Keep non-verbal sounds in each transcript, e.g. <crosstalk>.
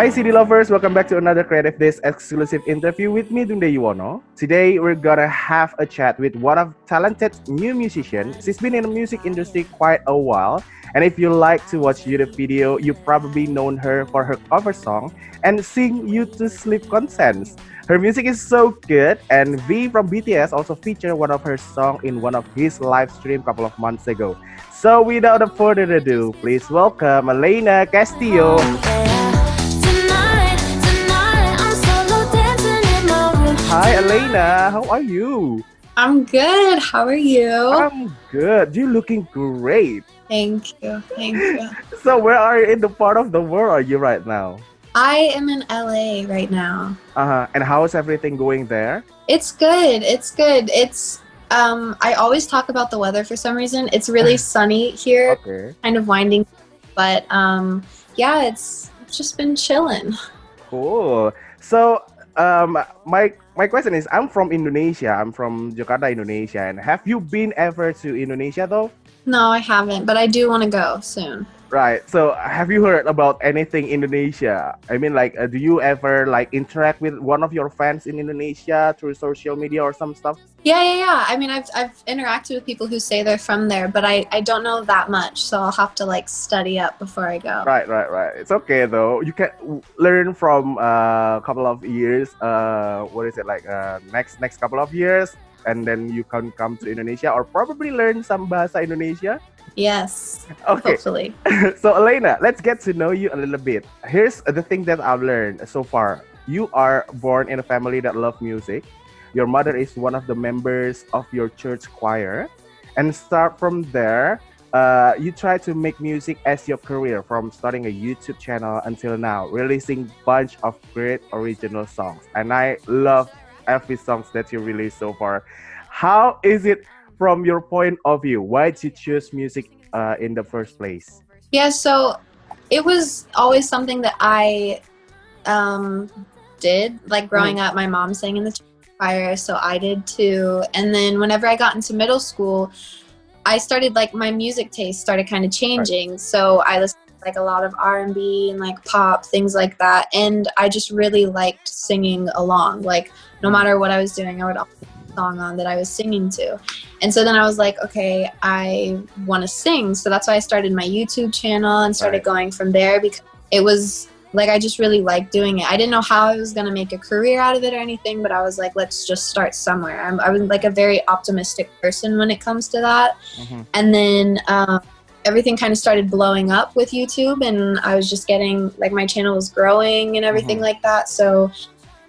Hi CD lovers, welcome back to another Creative Disc exclusive interview with me Dude Yuwono. Today we're gonna have a chat with one of talented new musician. She's been in the music industry quite a while, and if you like to watch YouTube video, you probably known her for her cover song and sing you to sleep consents. Her music is so good, and V from BTS also featured one of her song in one of his live stream couple of months ago. So without further ado, please welcome Alaina Castillo. Hi Alaina, how are you? I'm good. How are you? I'm good. You're looking great. Thank you. Thank you. <laughs> So where are you in the part of the world are you right now? I am in LA right now. Uh-huh. And how is everything going there? It's good. It's good. It's um I always talk about the weather for some reason. It's really <laughs> sunny here, Okay. kind of winding, but um yeah, it's it's just been chilling. Cool. So um my my question is I'm from Indonesia. I'm from Jakarta, Indonesia. And have you been ever to Indonesia though? No, I haven't, but I do want to go soon. Right. So have you heard about anything Indonesia? I mean like uh, do you ever like interact with one of your fans in Indonesia through social media or some stuff? Yeah, yeah, yeah. I mean, I've I've interacted with people who say they're from there, but I I don't know that much, so I'll have to like study up before I go. Right, right, right. It's okay though. You can learn from a couple of years. Uh, what is it like? Uh, next next couple of years, and then you can come to Indonesia or probably learn some bahasa Indonesia. Yes, Okay. hopefully. <laughs> so Alaina, let's get to know you a little bit. Here's the thing that I've learned so far. You are born in a family that love music. Your mother is one of the members of your church choir, and start from there. Uh, you try to make music as your career from starting a YouTube channel until now, releasing bunch of great original songs. And I love every songs that you released so far. How is it from your point of view? Why did you choose music uh, in the first place? Yeah, so it was always something that I um, did. Like growing Mm-hmm. up, my mom sang in the choir, so I did too. And then whenever I got into middle school, I started like my music taste started kind of changing. So I listened like a lot of R and B and like pop things like that, and I just really liked singing along. Like no Mm-hmm. matter what I was doing, I would always song on that I was singing to. And so then I was like, okay, I want to sing. So that's why I started my YouTube channel and started Right. going from there because it was like I just really liked doing it. I didn't know how I was going to make a career out of it or anything, but I was like, let's just start somewhere. I'm, I was like a very optimistic person when it comes to that. Mhm. And then um, everything kind of started blowing up with YouTube, and I was just getting like my channel was growing and everything Mhm. like that. So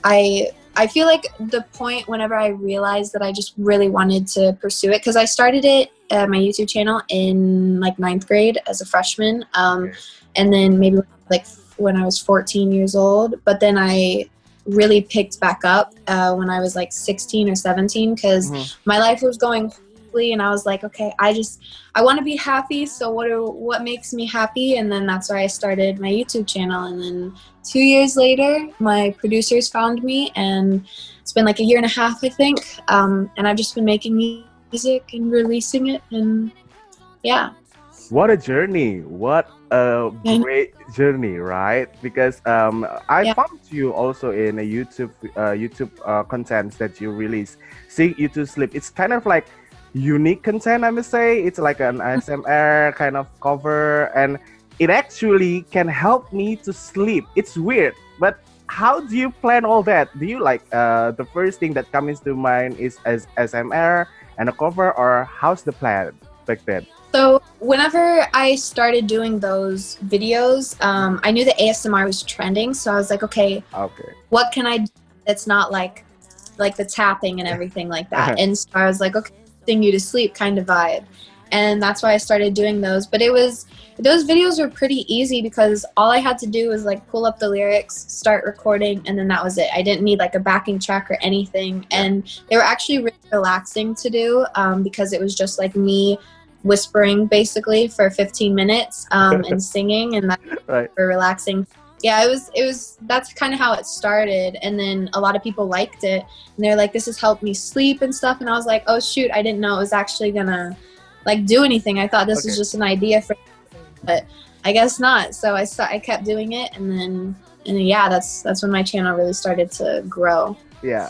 I I feel like the point whenever I realized that I just really wanted to pursue it because I started it uh, my YouTube channel in like ninth grade as a freshman, um, Okay. and then maybe like when I was 14 years old. But then I really picked back up uh, when I was like 16 or 17 because Mhm. my life was going and I was like, okay, I just I want to be happy. So what are what makes me happy? And then that's why I started my YouTube channel, and then two years later, my producers found me, and it's been like a year and a half, I think. Um, and I've just been making music and releasing it, and yeah, What a journey! What a great journey, right? Because um, I Yeah. found you also in a YouTube uh, YouTube uh, content that you release. Sing you to sleep. It's kind of like unique content, I must say. It's like an <laughs> ASMR kind of cover, and it actually can help me to sleep. It's weird, but how do you plan all that? Do you like uh, the first thing that comes to mind is as ASMR and a cover, or how's the plan back then? So whenever I started doing those videos, um, I knew that ASMR was trending. So I was like, okay, Okay. what can I do that's not like like the tapping and everything like that? <laughs> and so I was like, okay, sing you to sleep kind of vibe. And that's why I started doing those. But it was those videos were pretty easy because all I had to do was like pull up the lyrics, start recording, and then that was it. I didn't need like a backing track or anything. And they were actually really relaxing to do um, because it was just like me whispering basically for 15 minutes um, <laughs> and singing, and that Right. for relaxing. Yeah, it was it was that's kind of how it started, and then a lot of people liked it, and they're like, "This has helped me sleep and stuff," and I was like, "Oh shoot, I didn't know it was actually gonna like do anything. I thought this was just an idea for." but I guess not. So I I kept doing it, and then and then, yeah, that's that's when my channel really started to grow. Yeah,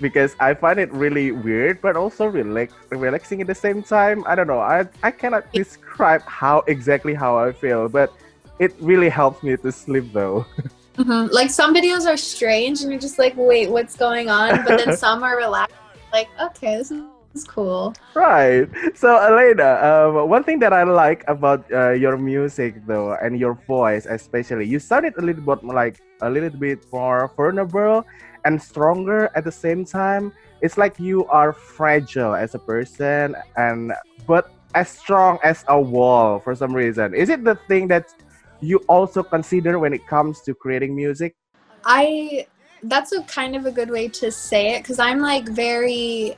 because I find it really weird, but also relax relaxing at the same time. I don't know. I I cannot describe how exactly how I feel, but it really helps me to sleep though. <laughs> hmm Like some videos are strange, and you're just like, wait, what's going on? But then <laughs> some are relaxed. Like, okay, this is, cool. Right. So, Alaina, um, one thing that I like about uh, your music, though, and your voice, especially, you sounded a little bit like a little bit more vulnerable and stronger at the same time. It's like you are fragile as a person, and but as strong as a wall for some reason. Is it the thing that you also consider when it comes to creating music? I that's a kind of a good way to say it because I'm like very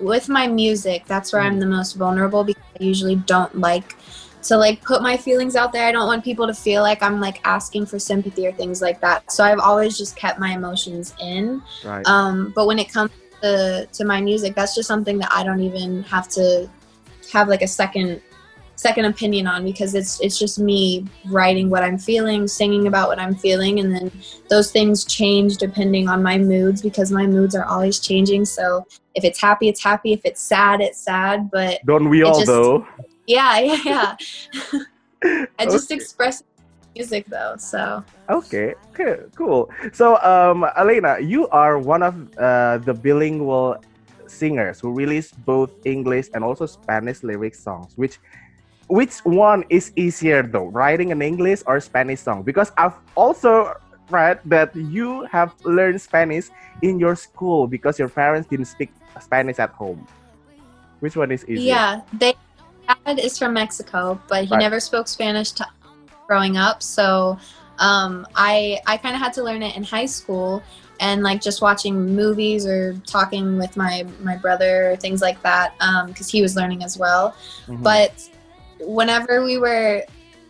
with my music. That's where I'm the most vulnerable because I usually don't like to like put my feelings out there. I don't want people to feel like I'm like asking for sympathy or things like that. So I've always just kept my emotions in. Right. Um, but when it comes to to my music, that's just something that I don't even have to have like a second second opinion on because it's it's just me writing what I'm feeling, singing about what I'm feeling, and then those things change depending on my moods because my moods are always changing. So if it's happy, it's happy. If it's sad, it's sad. But Don't we all, just- though? <laughs> yeah, yeah, yeah. <laughs> I just express music though. So Okay, okay, cool. So, um, Alaina, you are one of uh, the bilingual singers who release both English and also Spanish lyric songs. Which, which one is easier though, writing an English or Spanish song? Because I've also read that you have learned Spanish in your school because your parents didn't speak Spanish at home. Which one is easier? yeah, they dad is from Mexico, but he Right. never spoke Spanish to, growing up. So um, I I kind of had to learn it in high school and like just watching movies or talking with my my brother things like that because he was learning as well. Mhm. but whenever we were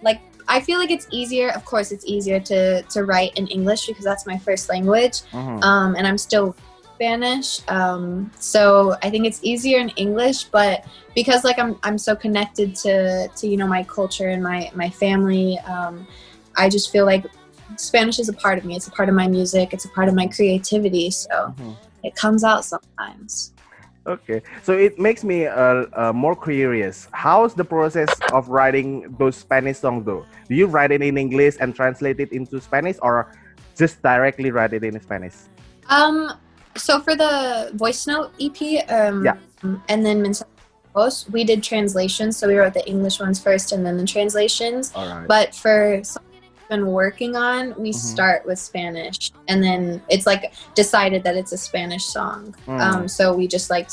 like i feel like it's easier of course it's easier to to write in english because that's my first language Mhm. um, and i'm still spanish um, so i think it's easier in english but because like i'm i'm so connected to to you know my culture and my my family um, i just feel like spanish is a part of me it's a part of my music it's a part of my creativity so Mhm. it comes out sometimes Okay, so it makes me uh, uh, more curious. How's the process of writing those Spanish songs, though? Do you write it in English and translate it into Spanish, or just directly write it in Spanish? Um, so for the voice note EP, um, Yeah. and then we did translations. So we wrote the English ones first, and then the translations. Right. But for been working on, we Mhm. start with Spanish, and then it's like decided that it's a Spanish song. Mm. Um, so we just like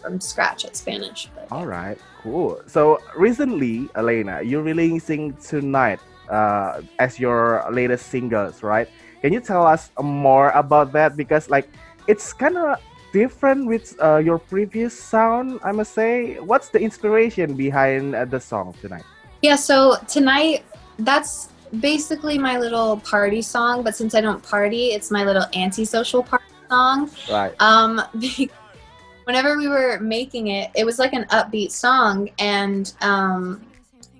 from scratch at Spanish. But, All right, cool. So recently, Alaina, you're releasing tonight uh, as your latest singles, right? Can you tell us more about that? Because like it's kind of different with uh, your previous sound, I must say. What's the inspiration behind uh, the song tonight? Yeah, so tonight, that's basically my little party song, but since I don't party, it's my little antisocial party song. Right. Um, <laughs> whenever we were making it, it was like an upbeat song, and um,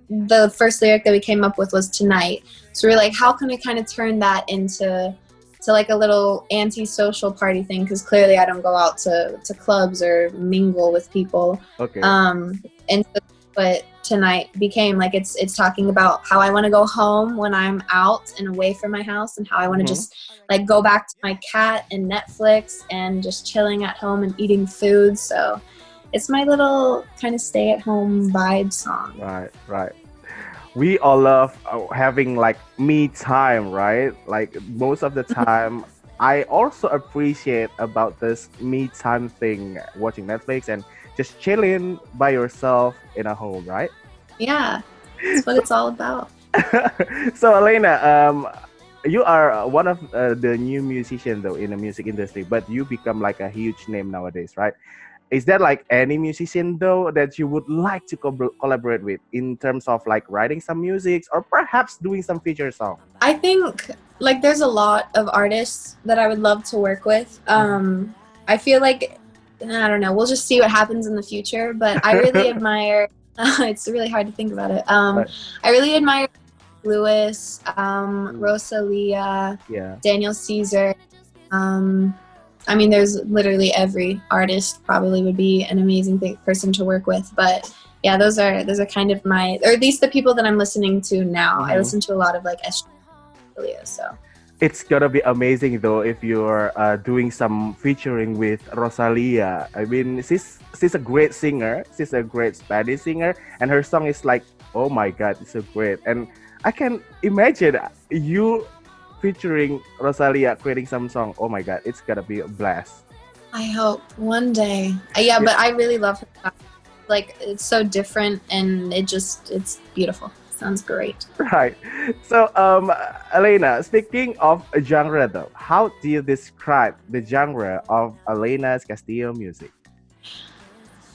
the first lyric that we came up with was tonight. So we are like, how can we kind of turn that into to like a little anti-social party thing? Because clearly, I don't go out to to clubs or mingle with people. Okay. Um, and so what tonight became like it's it's talking about how I want to go home when I'm out and away from my house, and how I want to Mhm. just like go back to my cat and Netflix and just chilling at home and eating food. So it's my little kind of stay at home vibe song. Right, right. We all love uh, having like me time, right? Like most of the <laughs> time, I also appreciate about this me time thing, watching Netflix and just chilling by yourself in a home, right? Yeah, that's what it's all about. <laughs> so Alaina, um, you are uh, one of uh, the new musicians though in the music industry, but you become like a huge name nowadays, right? Is there like any musician though that you would like to co- collaborate with in terms of like writing some music or perhaps doing some feature song? I think like there's a lot of artists that I would love to work with. Um, I feel like I don't know. We'll just see what happens in the future. But I really <laughs> admire <laughs> it's really hard to think about it. Um, Right. I really admire Lewis, um, Mm. Rosalia, Yeah. Daniel Caesar. Um, I mean, there's literally every artist probably would be an amazing person to work with. But yeah, those are those are kind of my, or at least the people that I'm listening to now. I Mhm. listen to a lot of like S. So It's gonna be amazing though if you're uh, doing some featuring with Rosalia. I mean, she's she's a great singer. She's a great Spanish singer, and her song is like, oh my god, it's so great. And I can imagine you featuring Rosalia creating some song. Oh my god, it's gonna be a blast. I hope one day. Uh, yeah, but I really love her. Like it's so different, and it just it's beautiful. Sounds great. Right. So, um, Alaina, speaking of a genre though, how do you describe the genre of Alaina's Castillo music?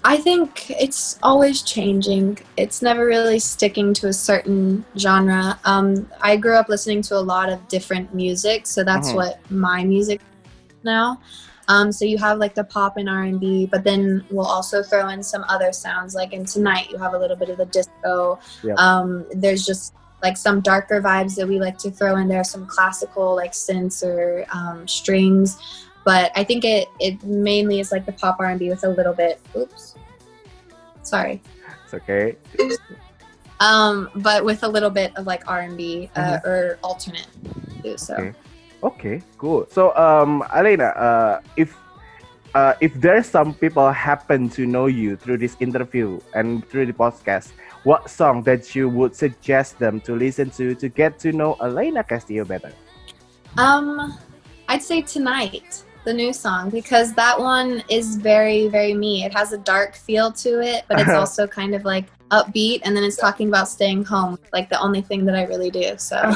I think it's always changing. It's never really sticking to a certain genre. Um, I grew up listening to a lot of different music, so that's Mhm. what my music now. Um, so you have like the pop and R and B, but then we'll also throw in some other sounds. Like in tonight, you have a little bit of the disco. Yep. Um, there's just like some darker vibes that we like to throw in there, some classical like synths or um, strings. But I think it it mainly is like the pop R and B with a little bit. Oops, sorry. It's okay. Um, but with a little bit of like R and B uh, or alternate too. So. Okay. Okay, cool. So, um, Alaina, uh, if uh, if there's some people happen to know you through this interview and through the podcast, what song that you would suggest them to listen to to get to know Alaina Castillo better? Um, I'd say tonight, the new song, because that one is very, very me. It has a dark feel to it, but it's also kind of like upbeat, and then it's talking about staying home, like the only thing that I really do. So,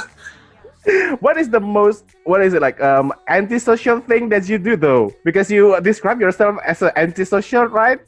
<laughs> what is the most what is it like um antisocial thing that you do though? Because you describe yourself as an antisocial right?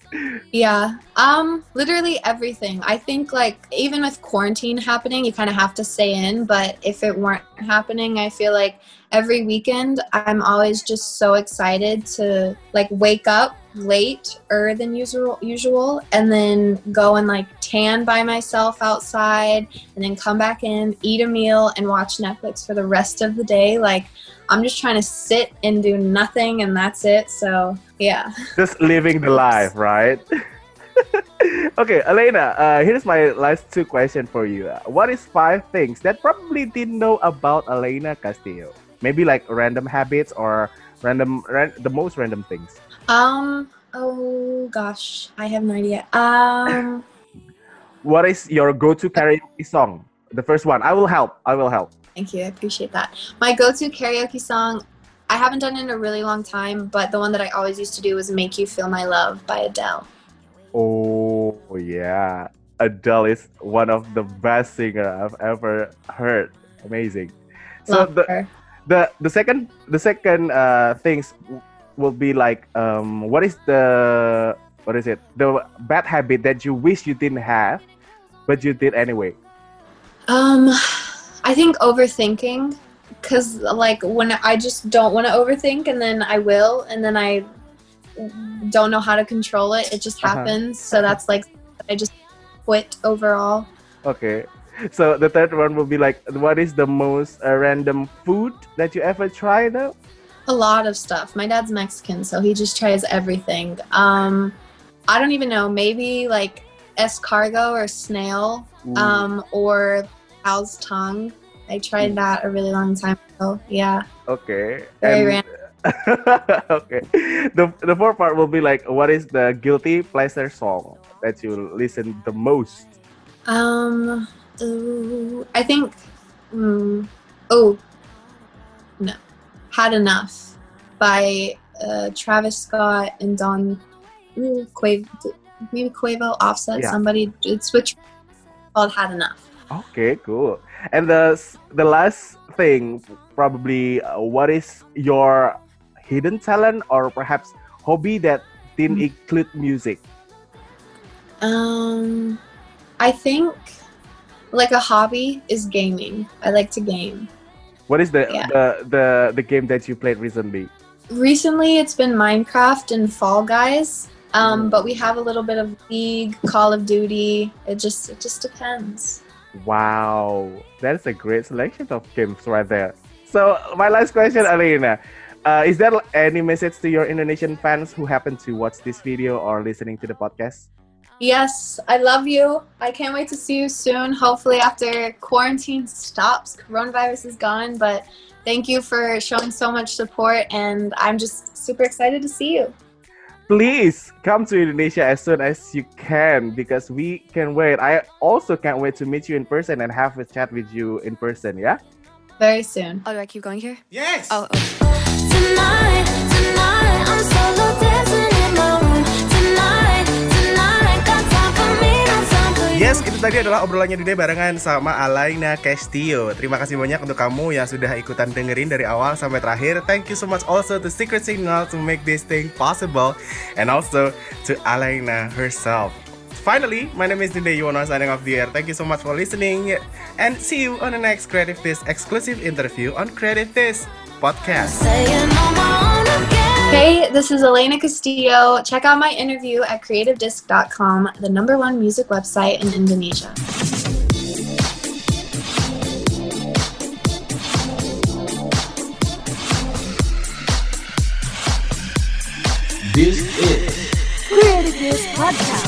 Yeah, um, literally everything. I think like even with quarantine happening, you kind of have to stay in, but if it weren't happening, I feel like every weekend I'm always just so excited to like wake up later than usual usual and then go and like tan by myself outside and then come back in eat a meal and watch netflix for the rest of the day. Like i'm just trying to sit and do nothing and that's it. So yeah. <laughs> Just living the life right? <laughs> Okay alaina uh, here's my last two questions for you. Uh, what is five things that probably didn't know about alaina castillo? Maybe like random habits or random ran- the most random things. Um oh gosh i have no idea. Um <laughs> what is your go-to karaoke song? The first one. I will help. I will help Thank you. I appreciate that. My go to karaoke song, I haven't done it in a really long time, but the one that I always used to do was Make You Feel My Love by Adele. Oh yeah, Adele is one of the best singer I've ever heard. Amazing. So Love the, her. the the second the second uh things will be like um what is the what is it the bad habit that you wish you didn't have but you did anyway. Um, I think overthinking, because like when I just don't want to overthink, and then I will, and then I don't know how to control it. It just Uh-huh. happens. So that's like I just quit overall. Okay. So the third one will be like what is the most uh, random food that you ever tried though? A lot of stuff. My dad's Mexican, so he just tries everything. Um, I don't even know. Maybe like escargot or snail, um, or cow's tongue. I tried that a really long time ago. Yeah, Okay. very And- <laughs> okay. The the fourth part will be like, what is the guilty pleasure song that you listen the most? Um, ooh, I think. Mm, oh, no, had enough by uh, Travis Scott and Don. Ooh, Quavo, maybe Quavo, Offset, Yeah. somebody. It's which called "Had Enough." Okay, cool. And the the last thing, probably, uh, what is your hidden talent or perhaps hobby that didn't Mm. include music? Um, I think like a hobby is gaming. I like to game. What is the, Yeah. the the the game that you played recently? Recently, it's been Minecraft and Fall Guys. Um, but we have a little bit of League, Call of Duty. It just it just depends. Wow, that's a great selection of games right there. So my last question, Alaina. Uh, is there any message to your Indonesian fans who happen to watch this video or listening to the podcast? Yes, I love you. I can't wait to see you soon. Hopefully, after quarantine stops, coronavirus is gone. But thank you for showing so much support, and I'm just super excited to see you. Please come to Indonesia as soon as you can because we can wait. I also can't wait to meet you in person and have a chat with you in person, yeah? Very soon. Oh, do I keep going here? Yes. Oh, oh. Tonight, tonight, Yes, itu tadi adalah obrolannya Dude barengan sama Alaina Castillo. Terima kasih banyak untuk kamu yang sudah ikutan dengerin dari awal sampai terakhir. Thank you so much also to Secret Signal to make this thing possible and also to Alaina herself. Finally, my name is Dude Yuwono signing off the air. Thank you so much for listening and see you on the next Creative This exclusive interview on Creative This podcast. Hey, this is Alaina Castillo. Check out my interview at creativedisc.com, the number one music website in Indonesia. This is Creative Disc Podcast.